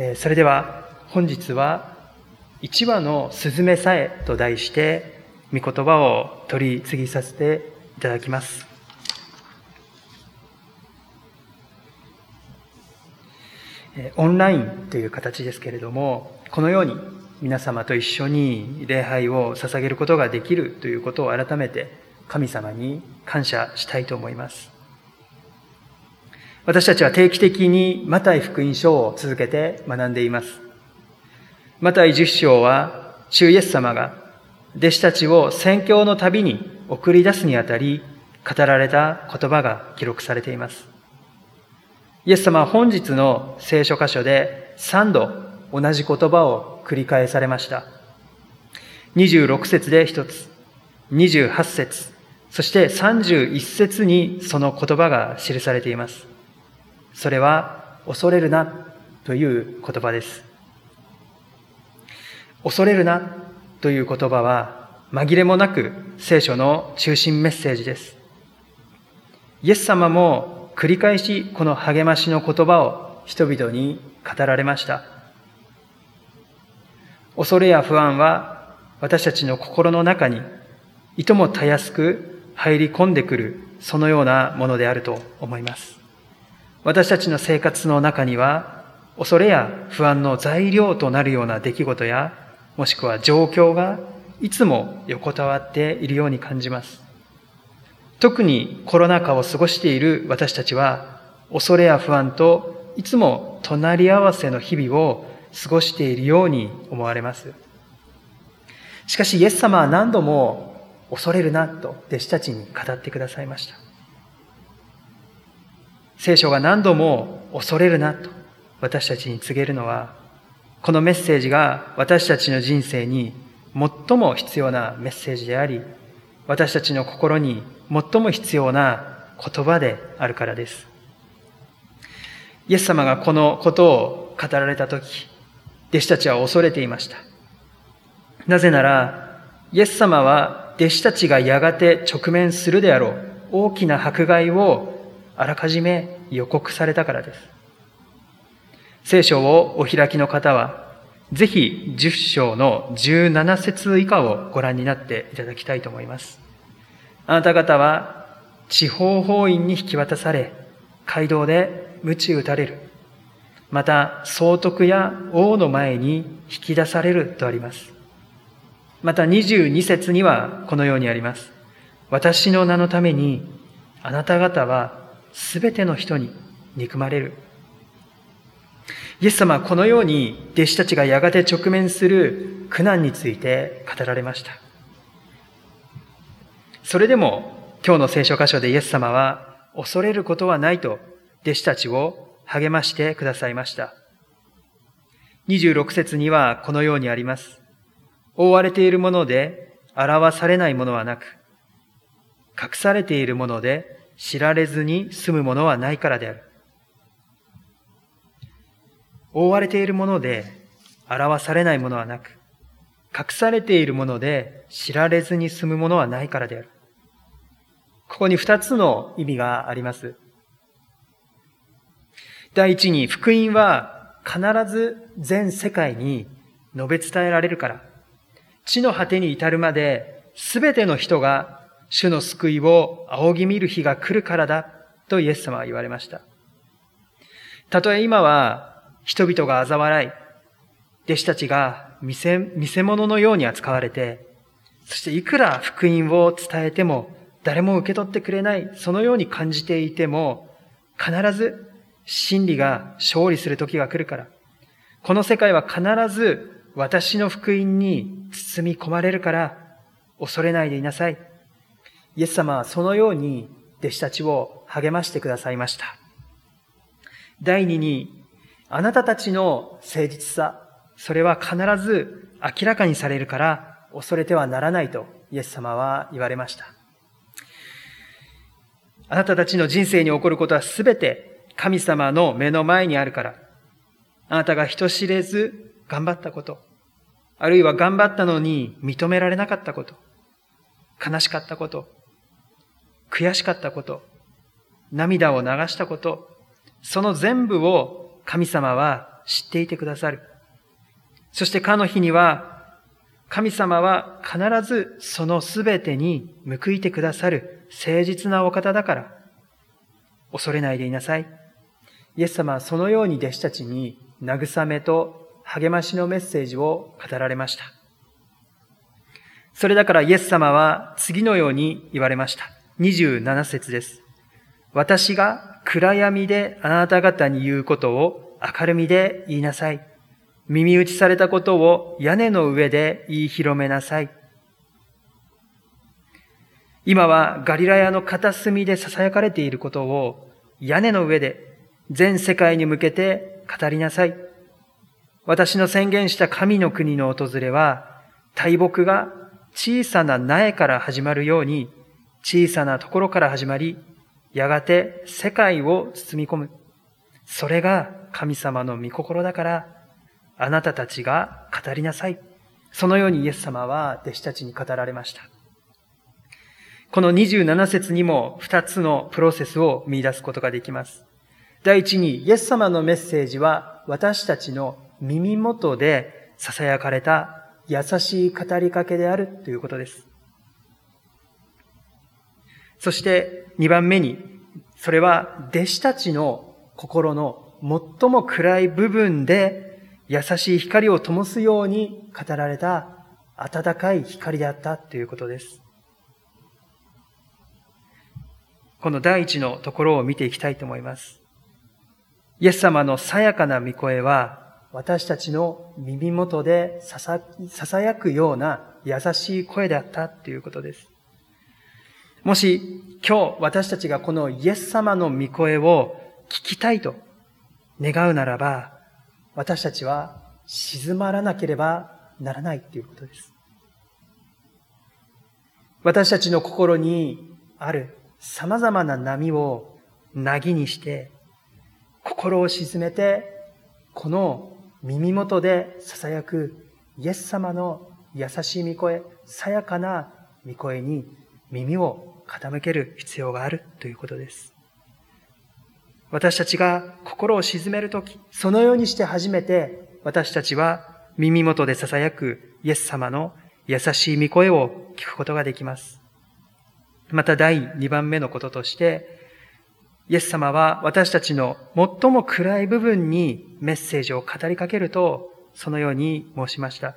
えそれでは本日は一話のスズメさえと題して御言葉を取り次ぎさせていただきます。オンラインという形ですけれども、このように皆様と一緒に礼拝を捧げることができるということを改めて神様に感謝したいと思います。私たちは定期的にマタイ福音書を続けて学んでいます。マタイ十章は、主イエス様が弟子たちを宣教の旅に送り出すにあたり、語られた言葉が記録されています。イエス様は本日の聖書箇所で3度同じ言葉を繰り返されました。26節で一つ、28節、そして31節にその言葉が記されています。それは恐れるなという言葉です。恐れるなという言葉は紛れもなく聖書の中心メッセージです。イエス様も繰り返しこの励ましの言葉を人々に語られました。恐れや不安は私たちの心の中にいともたやすく入り込んでくるそのようなものであると思います。私たちの生活の中には、恐れや不安の材料となるような出来事や、もしくは状況がいつも横たわっているように感じます。特にコロナ禍を過ごしている私たちは、恐れや不安といつも隣り合わせの日々を過ごしているように思われます。しかしイエス様は何度も恐れるなと弟子たちに語ってくださいました。聖書が何度も恐れるなと私たちに告げるのは、このメッセージが私たちの人生に最も必要なメッセージであり、私たちの心に最も必要な言葉であるからです。イエス様がこのことを語られたとき、弟子たちは恐れていました。なぜなら、イエス様は弟子たちがやがて直面するであろう大きな迫害をあらかじめ予告されたからです。聖書をお開きの方は、ぜひ10章の17節以下をご覧になっていただきたいと思います。あなた方は地方法院に引き渡され、街道で鞭打たれる。また、総督や王の前に引き出されるとあります。また22節にはこのようにあります。私の名のためにあなた方はすべての人に憎まれる。イエス様はこのように弟子たちがやがて直面する苦難について語られました。それでも今日の聖書箇所でイエス様は恐れることはないと弟子たちを励ましてくださいました。26節にはこのようにあります。覆われているもので表されないものはなく、隠されているもので知られずに済むものはないからである。覆われているもので表されないものはなく、隠されているもので知られずに済むものはないからである。ここに二つの意味があります。第一に、福音は必ず全世界に述べ伝えられるから、地の果てに至るまで全ての人が主の救いを仰ぎ見る日が来るからだとイエス様は言われました。たとえ今は人々が嘲笑い、弟子たちが見せ、見せ物のように扱われて、そしていくら福音を伝えても誰も受け取ってくれない、そのように感じていても、必ず真理が勝利する時が来るから。この世界は必ず私の福音に包み込まれるから、恐れないでいなさい。イエス様はそのように弟子たちを励ましてくださいました。第二に、あなたたちの誠実さ、それは必ず明らかにされるから恐れてはならないとイエス様は言われました。あなたたちの人生に起こることはすべて神様の目の前にあるから、あなたが人知れず頑張ったこと、あるいは頑張ったのに認められなかったこと、悲しかったこと、悔しかったこと、涙を流したこと、その全部を神様は知っていてくださる。そしてかの日には、神様は必ずそのすべてに報いてくださる誠実なお方だから、恐れないでいなさい。イエス様はそのように弟子たちに慰めと励ましのメッセージを語られました。それだからイエス様は次のように言われました。27節です。私が暗闇であなた方に言うことを明るみで言いなさい。耳打ちされたことを屋根の上で言い広めなさい。今はガリラヤの片隅で囁かれていることを屋根の上で全世界に向けて語りなさい。私の宣言した神の国の訪れは大木が小さな苗から始まるように小さなところから始まりやがて世界を包み込む。それが神様の御心だから、あなたたちが語りなさい。そのようにイエス様は弟子たちに語られました。この27節にも2つのプロセスを見出すことができます。第一に、イエス様のメッセージは私たちの耳元で囁かれた優しい語りかけであるということです。そして2番目に、それは弟子たちの心の最も暗い部分で優しい光を灯すように語られた温かい光であったということです。この第一のところを見ていきたいと思います。イエス様のさやかな御声は、私たちの耳元でささ、囁くような優しい声であったということです。もし今日私たちがこのイエス様の御声を聞きたいと願うならば、私たちは静まらなければならないということです。私たちの心にある様々な波をなぎにして、心を沈めて、この耳元で囁くイエス様の優しい御声、さやかな御声に耳を傾ける必要があるということです。私たちが心を沈めるとき、そのようにして初めて私たちは耳元で囁くイエス様の優しい御声を聞くことができます。また第2番目のこととして、イエス様は私たちの最も暗い部分にメッセージを語りかけると、そのように申しました。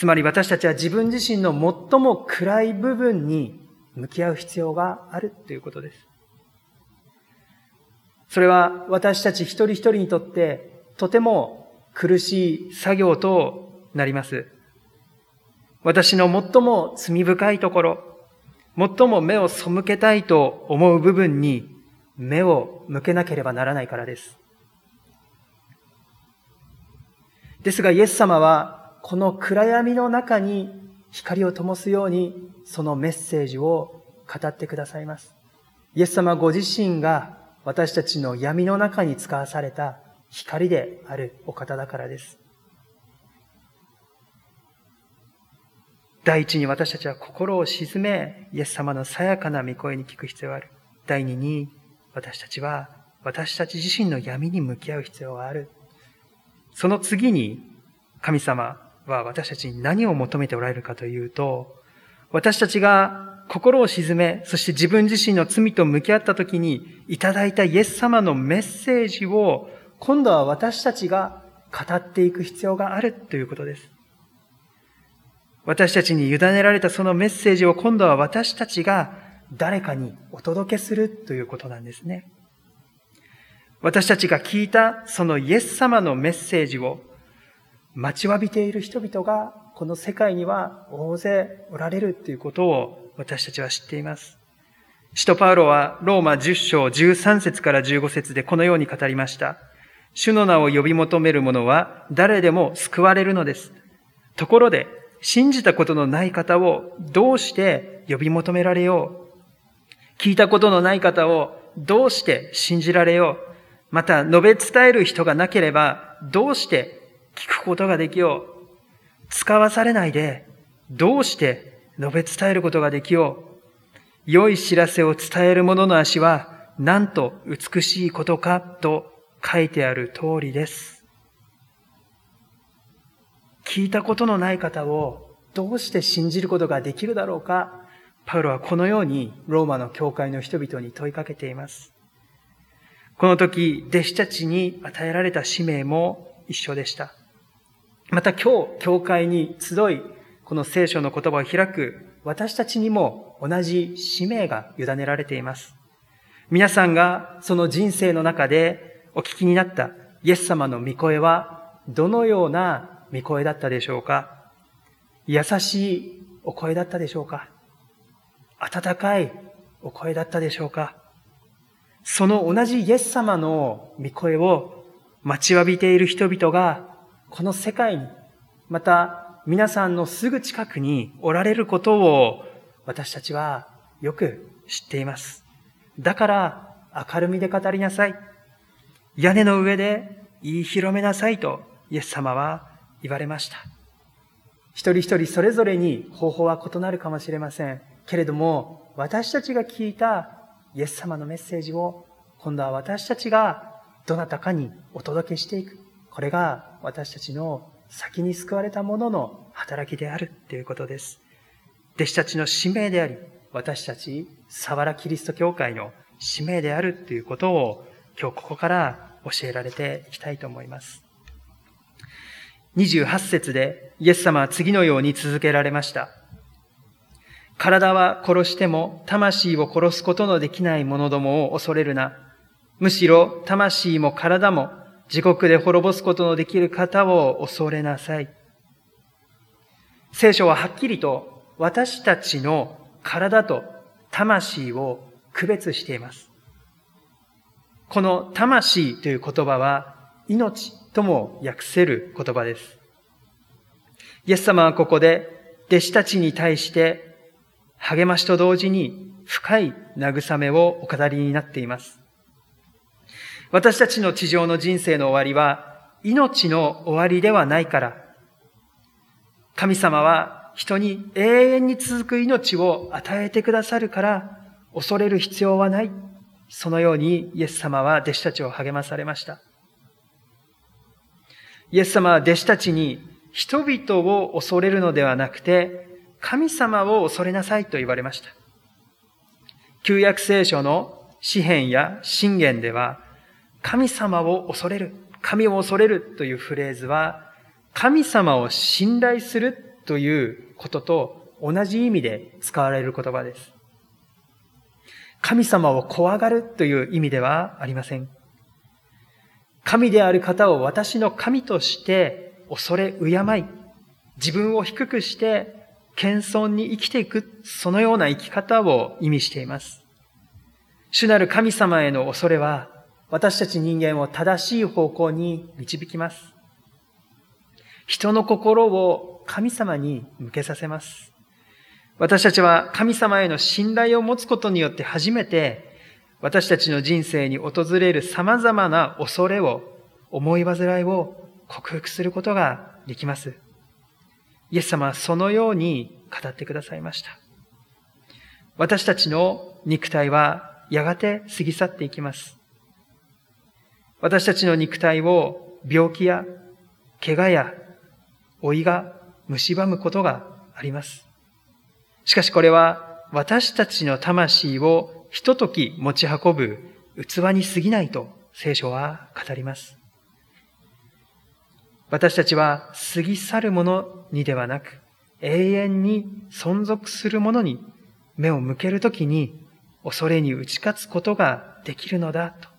つまり私たちは自分自身の最も暗い部分に向き合う必要があるということです。それは私たち一人一人にとってとても苦しい作業となります。私の最も罪深いところ、最も目を背けたいと思う部分に目を向けなければならないからです。ですがイエス様はこの暗闇の中に光を灯すようにそのメッセージを語ってくださいます。イエス様ご自身が私たちの闇の中に使わされた光であるお方だからです。第一に私たちは心を沈め、イエス様のさやかな御声に聞く必要がある。第二に、私たちは私たち自身の闇に向き合う必要がある。その次に、神様は私たちに何を求めておられるかというと、私たちが心を沈め、そして自分自身の罪と向き合った時にいただいたイエス様のメッセージを今度は私たちが語っていく必要があるということです。私たちに委ねられたそのメッセージを今度は私たちが誰かにお届けするということなんですね。私たちが聞いたそのイエス様のメッセージを待ちわびている人々がこの世界には大勢おられるということを私たちは知っています。使徒パウロはローマ10章13節から15節でこのように語りました。主の名を呼び求める者は誰でも救われるのです。ところで、信じたことのない方をどうして呼び求められよう聞いたことのない方をどうして信じられようまた、述べ伝える人がなければ、どうして聞くことができよう使わされないで、どうして述べ伝えることができよう。良い知らせを伝える者の足は、なんと美しいことかと書いてある通りです。聞いたことのない方をどうして信じることができるだろうかパウロはこのようにローマの教会の人々に問いかけています。この時、弟子たちに与えられた使命も一緒でした。また今日、教会に集い、この聖書の言葉を開く私たちにも同じ使命が委ねられています。皆さんがその人生の中でお聞きになったイエス様の御声はどのような御声だったでしょうか？優しいお声だったでしょうか？温かいお声だったでしょうか？その同じイエス様の御声を待ちわびている人々がこの世界に、また皆さんのすぐ近くにおられることを私たちはよく知っています。だから明るみで語りなさい。屋根の上で言い広めなさいとイエス様は言われました。一人一人それぞれに方法は異なるかもしれません。けれども、私たちが聞いたイエス様のメッセージを今度は私たちがどなたかにお届けしていく。これが私たちの先に救われた者の働きであるということです。弟子たちの使命であり、私たち、サワラキリスト教会の使命であるということを今日ここから教えられていきたいと思います。28節でイエス様は次のように続けられました。体は殺しても魂を殺すことのできない者どもを恐れるな。むしろ魂も体も地獄で滅ぼすことのできる方を恐れなさい。聖書ははっきりと私たちの体と魂を区別しています。この魂という言葉は命とも訳せる言葉です。イエス様はここで弟子たちに対して励ましと同時に深い慰めをお語りになっています。私たちの地上の人生の終わりは命の終わりではないから、神様は人に永遠に続く命を与えてくださるから恐れる必要はない。そのようにイエス様は弟子たちを励まされました。イエス様は弟子たちに人々を恐れるのではなくて神様を恐れなさいと言われました。旧約聖書の詩篇や信玄では神様を恐れる、神を恐れるというフレーズは、神様を信頼するということと同じ意味で使われる言葉です。神様を怖がるという意味ではありません。神である方を私の神として恐れ敬い、自分を低くして謙遜に生きていく、そのような生き方を意味しています。主なる神様への恐れは、私たち人間を正しい方向に導きます。人の心を神様に向けさせます。私たちは神様への信頼を持つことによって初めて私たちの人生に訪れる様々な恐れを、思い煩いを克服することができます。イエス様はそのように語ってくださいました。私たちの肉体はやがて過ぎ去っていきます。私たちの肉体を病気や怪我や老いが蝕むことがあります。しかしこれは私たちの魂をひととき持ち運ぶ器に過ぎないと聖書は語ります。私たちは過ぎ去るものにではなく永遠に存続するものに目を向けるときに恐れに打ち勝つことができるのだと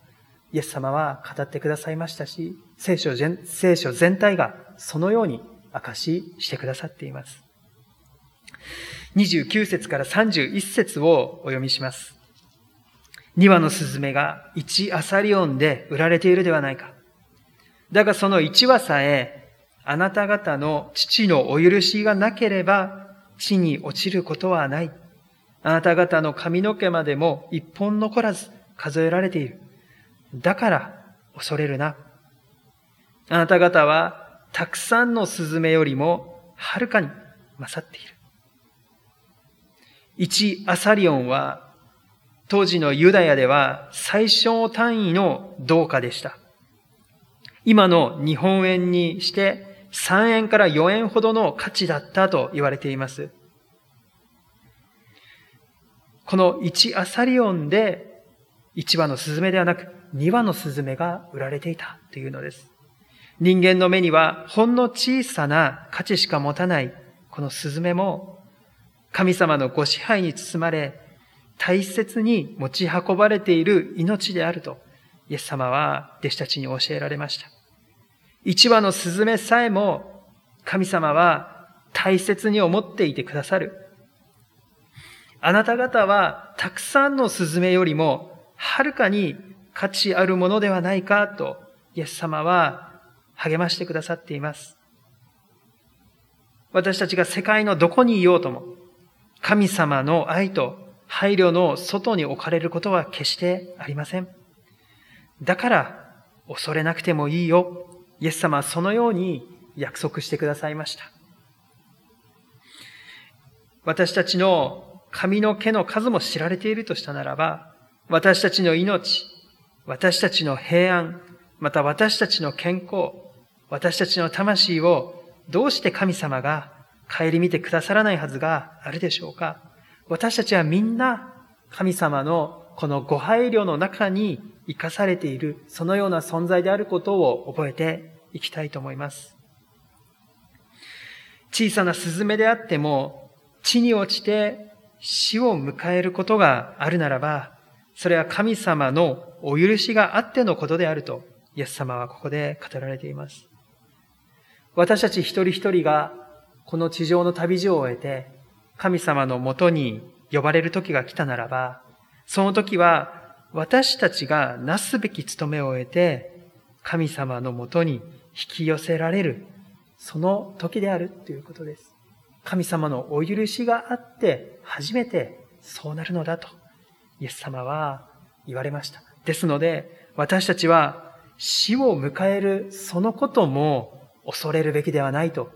イエス様は語ってくださいましたし、聖書全聖書全体がそのように証ししてくださっています。29節から31節をお読みします。2羽のスズメが1アサリオンで売られているではないか。だがその1羽さえ、あなた方の父のお許しがなければ地に落ちることはない。あなた方の髪の毛までも一本残らず数えられている。だから恐れるな。あなた方はたくさんのスズメよりもはるかに勝っている。一アサリオンは当時のユダヤでは最小単位の銅貨でした。今の日本円にして3円から4円ほどの価値だったと言われています。この1アサリオンで1羽のスズメではなく2羽のスズメが売られていたというのです。人間の目にはほんの小さな価値しか持たないこのスズメも神様のご支配に包まれ大切に持ち運ばれている命であるとイエス様は弟子たちに教えられました。一羽のスズメさえも神様は大切に思っていてくださる。あなた方はたくさんのスズメよりもはるかに価値あるものではないかとイエス様は励ましてくださっています。私たちが世界のどこにいようとも神様の愛と配慮の外に置かれることは決してありません。だから恐れなくてもいいよ。イエス様はそのように約束してくださいました。私たちの髪の毛の数も知られているとしたならば、私たちの命、私たちの平安、また私たちの健康、私たちの魂をどうして神様が顧みてくださらないはずがあるでしょうか私たちはみんな神様のこのご配慮の中に生かされている、そのような存在であることを覚えていきたいと思います。小さなスズメであっても、地に落ちて死を迎えることがあるならば、それは神様のお許しがあってのことであると、イエス様はここで語られています。私たち一人一人がこの地上の旅路を終えて、神様のもとに呼ばれる時が来たならば、その時は私たちがなすべき務めを終えて、神様のもとに引き寄せられる、その時であるということです。神様のお許しがあって初めてそうなるのだと、イエス様は言われました。ですので、私たちは死を迎えるそのことも恐れるべきではないと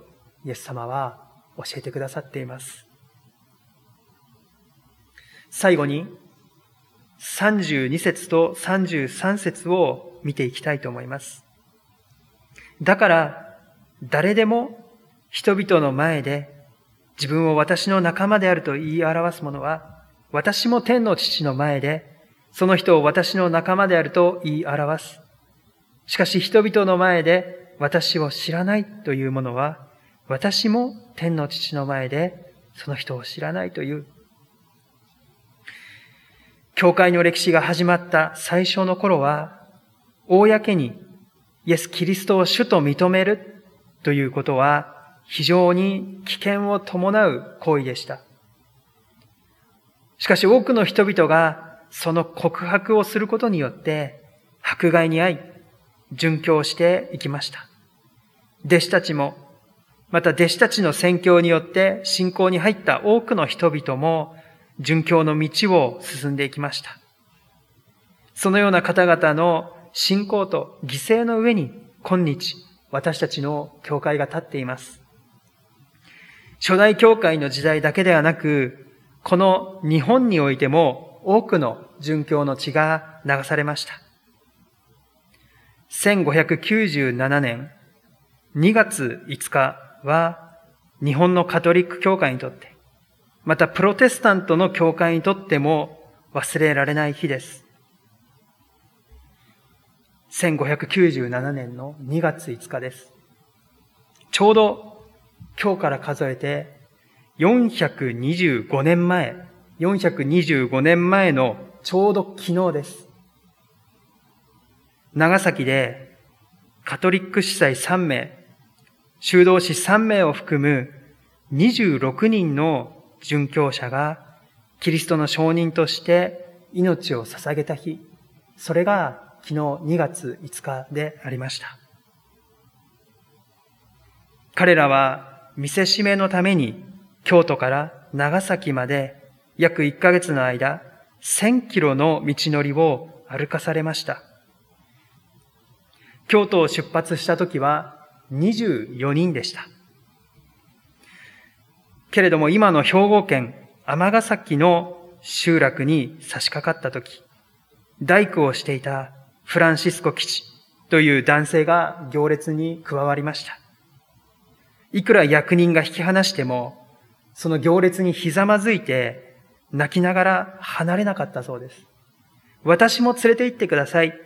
イエス様は教えてくださっています。最後に、32節と33節を見ていきたいと思います。だから、誰でも人々の前で自分を私の仲間であると言い表す者は、私も天の父の前で、その人を私の仲間であると言い表す。しかし人々の前で私を知らないという者は、私も天の父の前でその人を知らないという。教会の歴史が始まった最初の頃は、公にイエス・キリストを主と認めるということは非常に危険を伴う行為でした。しかし多くの人々がその告白をすることによって迫害に遭い、殉教していきました。弟子たちもまた弟子たちの宣教によって信仰に入った多くの人々も殉教の道を進んでいきました。そのような方々の信仰と犠牲の上に今日私たちの教会が立っています。初代教会の時代だけではなく、この日本においても多くの殉教の血が流されました。1597年2月5日は日本のカトリック教会にとって、またプロテスタントの教会にとっても忘れられない日です。1597年の2月5日です。ちょうど今日から数えて425年前、425年前のちょうど昨日です。長崎でカトリック司祭3名、修道士3名を含む26人の殉教者がキリストの証人として命を捧げた日、それが昨日2月5日でありました。彼らは見せしめのために京都から長崎まで約1ヶ月の間1000キロの道のりを歩かされました。京都を出発した時は24人でした。けれども今の兵庫県尼崎の集落に差し掛かったとき、大工をしていたフランシスコ基地、という男性が行列に加わりました。いくら役人が引き離しても、その行列にひざまずいて、泣きながら離れなかったそうです。私も連れて行ってください。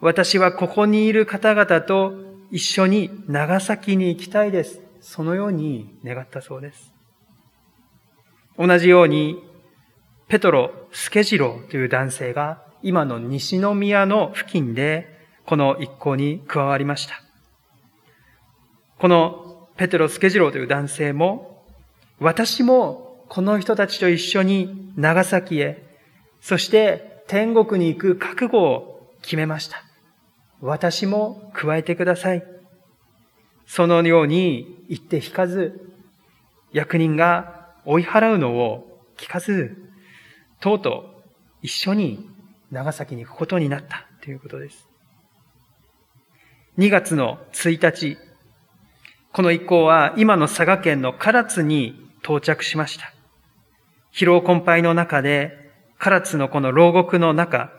私はここにいる方々と一緒に長崎に行きたいです。そのように願ったそうです。同じように、ペトロ・スケジロという男性が今の西宮の付近でこの一行に加わりました。このペテロ・スケジローという男性も、私もこの人たちと一緒に長崎へ、そして天国に行く覚悟を決めました。私も加えてください。そのように言って引かず、役人が追い払うのを聞かず、とうとう一緒に長崎に行くことになったということです。2月の1日、この一行は今の佐賀県の唐津に到着しました。疲労困憊の中で、唐津のこの牢獄の中、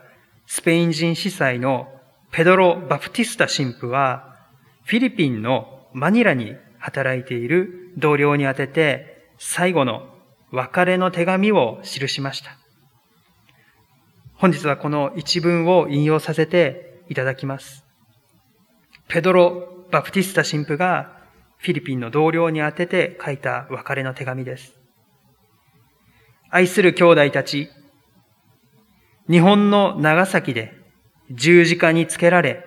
スペイン人司祭のペドロ・バプティスタ神父は、フィリピンのマニラに働いている同僚に宛てて、最後の別れの手紙を記しました。本日はこの一文を引用させていただきます。ペドロ・バプティスタ神父がフィリピンの同僚に宛てて書いた別れの手紙です。愛する兄弟たち、日本の長崎で十字架につけられ、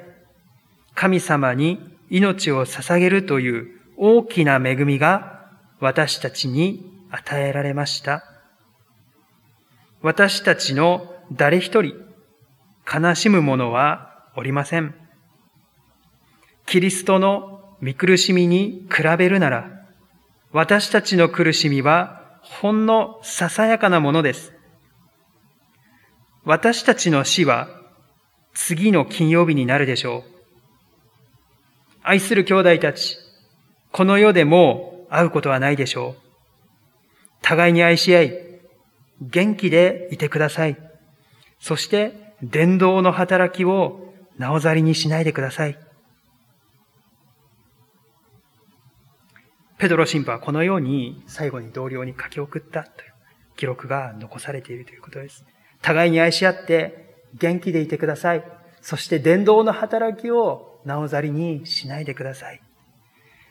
神様に命を捧げるという大きな恵みが私たちに与えられました。私たちの誰一人悲しむ者はおりません。キリストの見苦しみに比べるなら、私たちの苦しみはほんのささやかなものです。私たちの死は次の金曜日になるでしょう。愛する兄弟たち、この世でもう会うことはないでしょう。互いに愛し合い、元気でいてください。そして、伝道の働きをなおざりにしないでください。ペドロ神父はこのように最後に同僚に書き送ったという記録が残されているということです。互いに愛し合って元気でいてください。そして伝道の働きをなおざりにしないでください。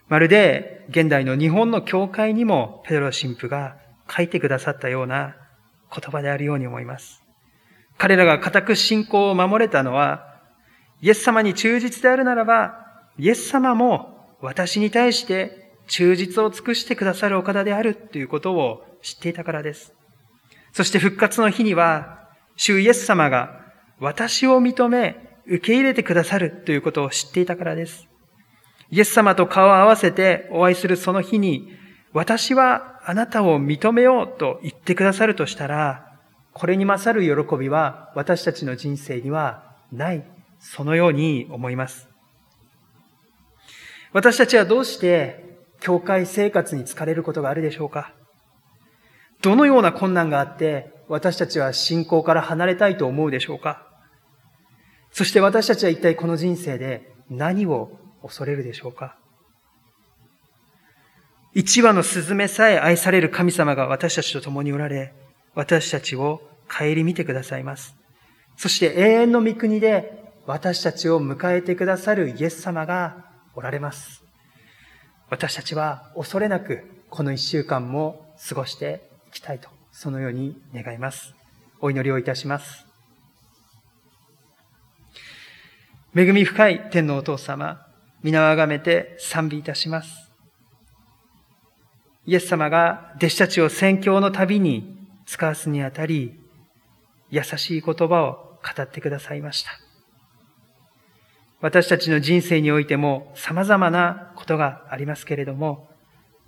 まるで現代の日本の教会にもペドロ神父が書いてくださったような言葉であるように思います。彼らが固く信仰を守れたのは、イエス様に忠実であるならば、イエス様も私に対して忠実を尽くしてくださるお方であるということを知っていたからです。そして復活の日には、主イエス様が私を認め、受け入れてくださるということを知っていたからです。イエス様と顔を合わせてお会いするその日に、私はあなたを認めようと言ってくださるとしたら、これに勝る喜びは私たちの人生にはない。そのように思います。私たちはどうして教会生活に疲れることがあるでしょうか？どのような困難があって、私たちは信仰から離れたいと思うでしょうか？そして私たちは一体この人生で何を恐れるでしょうか？一羽のスズメさえ愛される神様が私たちと共におられ、私たちを顧みてくださいます。そして永遠の御国で私たちを迎えてくださるイエス様がおられます。私たちは恐れなくこの一週間も過ごしていきたいと、そのように願います。お祈りをいたします。恵み深い天のお父様、皆をあがめて賛美いたします。イエス様が弟子たちを宣教の旅に使わすにあたり、優しい言葉を語ってくださいました。私たちの人生においても様々なことがありますけれども、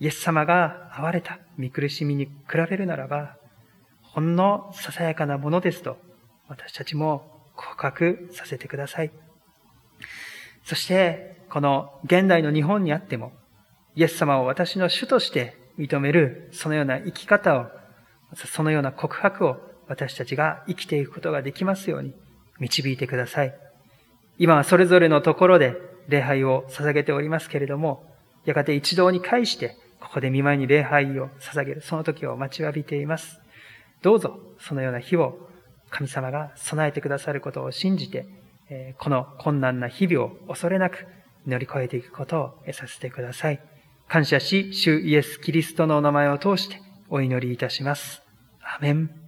イエス様が哀れた見苦しみに比べるならば、ほんのささやかなものですと、私たちも告白させてください。そして、この現代の日本にあっても、イエス様を私の主として認める、そのような生き方を、そのような告白を私たちが生きていくことができますように導いてください。今はそれぞれのところで礼拝を捧げておりますけれども、やがて一堂に会して、ここで見舞いに礼拝を捧げる、その時を待ちわびています。どうぞ、そのような日を神様が備えてくださることを信じて、この困難な日々を恐れなく乗り越えていくことを得させてください。感謝し、主イエス・キリストのお名前を通してお祈りいたします。アメン。